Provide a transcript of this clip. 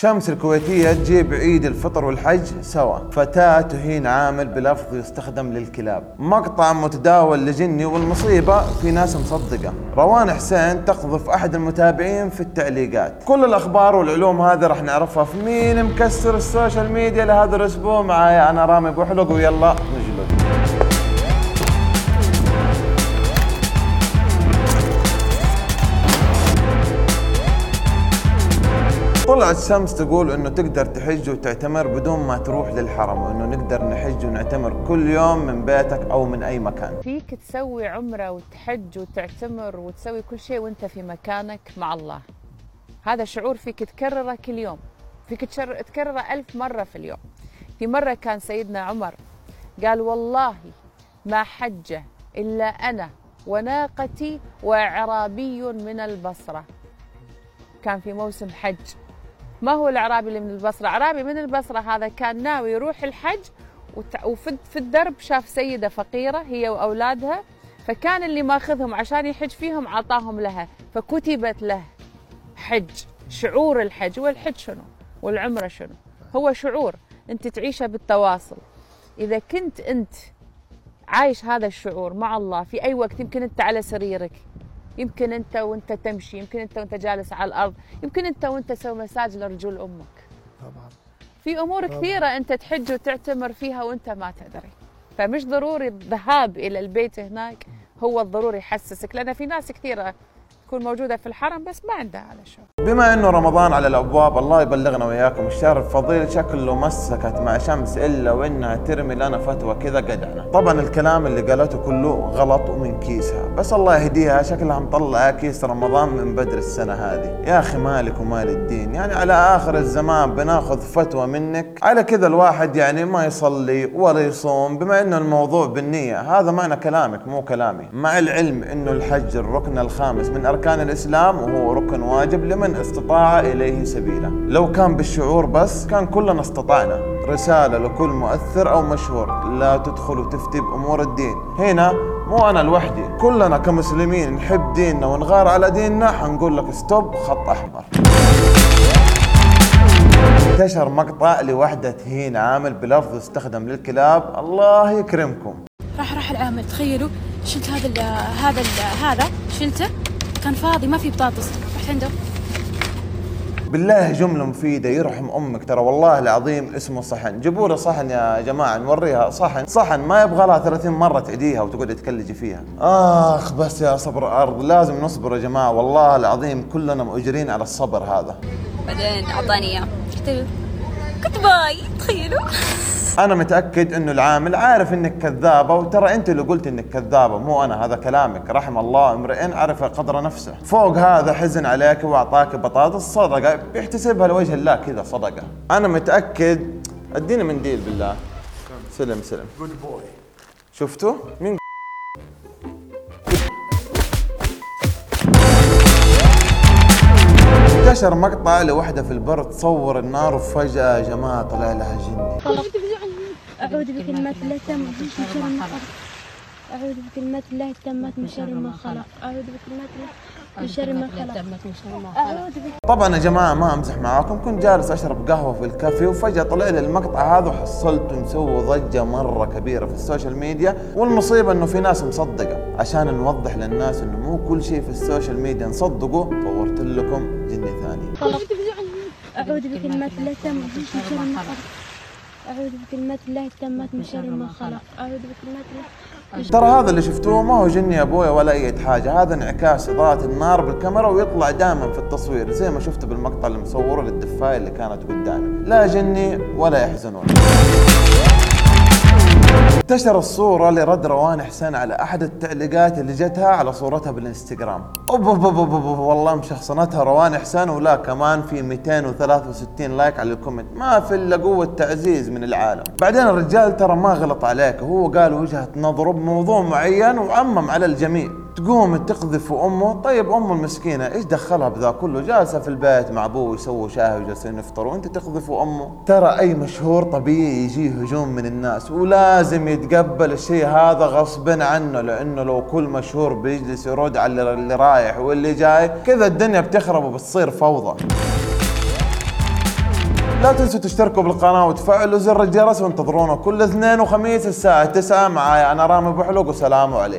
شمس الكويتية تجيب عيد الفطر والحج سوا. فتاة تهين عامل بلفظ يستخدم للكلاب. مقطع متداول لجني والمصيبة في ناس مصدقة. روان حسين تقذف أحد المتابعين في التعليقات. كل الأخبار والعلوم هذه راح نعرفها في مين مكسر ال social media لهذا الأسبوع. معايا أنا رامي بوحلق ويلا. طلعت شمس تقول إنه تقدر تحج وتعتمر بدون ما تروح للحرم وإنه نقدر نحج ونعتمر كل يوم من بيتك أو من أي مكان. فيك تسوي عمرة وتحج وتعتمر وتسوي كل شيء وأنت في مكانك مع الله. هذا شعور فيك تكرره كل يوم. فيك تكرره ألف مرة في اليوم. في مرة كان سيدنا عمر قال والله ما حج إلا أنا وناقتي وأعرابي من البصرة. كان في موسم حج. ما هو الأعرابي اللي من البصرة؟ أعرابي من البصرة هذا كان ناوي يروح الحج وفي في الدرب شاف سيدة فقيرة هي وأولادها فكان اللي ماخذهم عشان يحج فيهم عطاهم لها فكتبت له حج شعور الحج. والحج شنو؟ والعمرة شنو؟ هو شعور أنت تعيشه بالتواصل. إذا كنت أنت عايش هذا الشعور مع الله في أي وقت يمكن أنت على سريرك. يمكن أنت وأنت تمشي يمكن أنت وأنت جالس على الأرض يمكن أنت وأنت تسوي مساج لرجول أمك. طبعا. في أمور كثيرة أنت تحج وتعتمر فيها وأنت ما تدري. فمش ضروري الذهاب إلى البيت هناك هو الضروري يحسسك لأن في ناس كثيرة تكون موجودة في الحرم بس ما عندها على شو بما إنه رمضان على الأبواب الله يبلغنا وياكم الشهر الفضيل شكله مسكت مع شمس إلا وإنها ترمي لنا فتوى كذا قدعنا. طبعا الكلام اللي قالته كله غلط ومن كيسها. بس الله يهديها شكلها مطلعه كيس رمضان من بدر السنة هذه. يا أخي مالك ومال الدين يعني على آخر الزمان بناخذ فتوى منك. على كذا الواحد يعني ما يصلي ولا يصوم بما إنه الموضوع بالنية. هذا معنى كلامك مو كلامي. مع العلم إنه الحج الركن الخامس من أركان الإسلام وهو ركن واجب لمن استطاع إليه سبيلا. لو كان بالشعور بس كان كلنا استطعنا. رسالة لكل مؤثر أو مشهور. لا تدخل وتفتي بأمور الدين. هنا مو أنا لوحدي. كلنا كمسلمين نحب ديننا ونغار على ديننا. حنقول لك ستوب خط أحمر. انتشر مقطع لوحدة تهين عامل بلفظ استخدم للكلاب. الله يكرمكم. راح راح العامل. تخيلوا شلت هذا ال هذا ال هذا؟ شلته؟ كان فاضي ما في بطاطس. رحت عنده. بالله جملة مفيدة يرحم أمك ترى والله العظيم اسمه صحن. جيبوا له صحن يا جماعة نوريها. صحن صحن ما يبغى لها 30 مرة تعيديها وتقعدي تكلجي فيها. آخ بس يا صبر أرض لازم نصبر يا جماعة والله العظيم كلنا مؤجرين على الصبر هذا. بعدين أعطاني إياه. قلت له good boy تخيلوا. أنا متأكد إنه العامل عارف إنك كذابة وترى أنت اللي قلت إنك كذابة مو أنا هذا كلامك. رحم الله امرئ عرف قدر نفسه. فوق هذا حزن عليك وأعطاك بطاطس صدقة بيحتسبها لوجه الله كذا صدقة. أنا متأكد أديني منديل بالله. سلم سلم. good boy شفتوا؟ مين؟ انتشر مقطع لوحدة في البر تصور النار وفجأة يا جماعة طلع لها جني أعوذ بكلمات الله التامة من شر ما خلق. أعوذ بكلمات الله التامات من شر ما خلق. أعوذ بكلمات الله من شر ما خلق. طبعا يا جماعة ما أمزح معاكم. كنت جالس أشرب قهوة في الكافي وفجأة طلع لي المقطع هذا وحصلته مسوي ضجة مرة كبيرة في ال social media. والمصيبة إنه في ناس مصدقة. عشان نوضح للناس إنه مو كل شيء في ال social media نصدقه طورت لكم جني ثاني. أعوذ بكلمات الله التامة من شر ما خلق. أعوذ بكلمات الله التامات من شر ما خلق. أعوذ بكلمات الله. ترى هذا اللي شفتوه ما هو جني يا ابويا ولا أي حاجة هذا انعكاس إضاءة النار بالكاميرا ويطلع دائما في التصوير زي ما شفت بالمقطع اللي مصوره للدفاية اللي كانت قدامي. لا جني ولا يحزنون. انتشر الصورة لرد روان حسين على أحد التعليقات اللي جتها على صورتها بالإنستغرام. أوب أوب أوب أوب أوب والله مشخصنتها روان حسين ولا كمان في 263 لايك على الكومنت. ما في إلا قوة تعزيز من العالم. بعدين الرجال ترى ما غلط عليك. هو قال وجهة نظره بموضوع معين وعمم على الجميع. تقوم تقذف أمه. طيب أمه المسكينة إيش دخلها بذا كله؟ جالسة في البيت مع أبوه يسووا شاي وجالسين يفطروا وأنت تقذفوا أمه. ترى أي مشهور طبيعي يجيه هجوم من الناس ولازم يتقبل الشيء هذا غصبا عنه لأنه لو كل مشهور بيجلس يرد على اللي رايح واللي جاي كذا الدنيا بتخرب وبتصير فوضى. لا تنسوا تشتركوا بالقناة وتفعلوا زر الجرس وانتظرونا كل اثنين وخميس الساعة 9 معايا أنا رامي بحلق وسلام عليكم.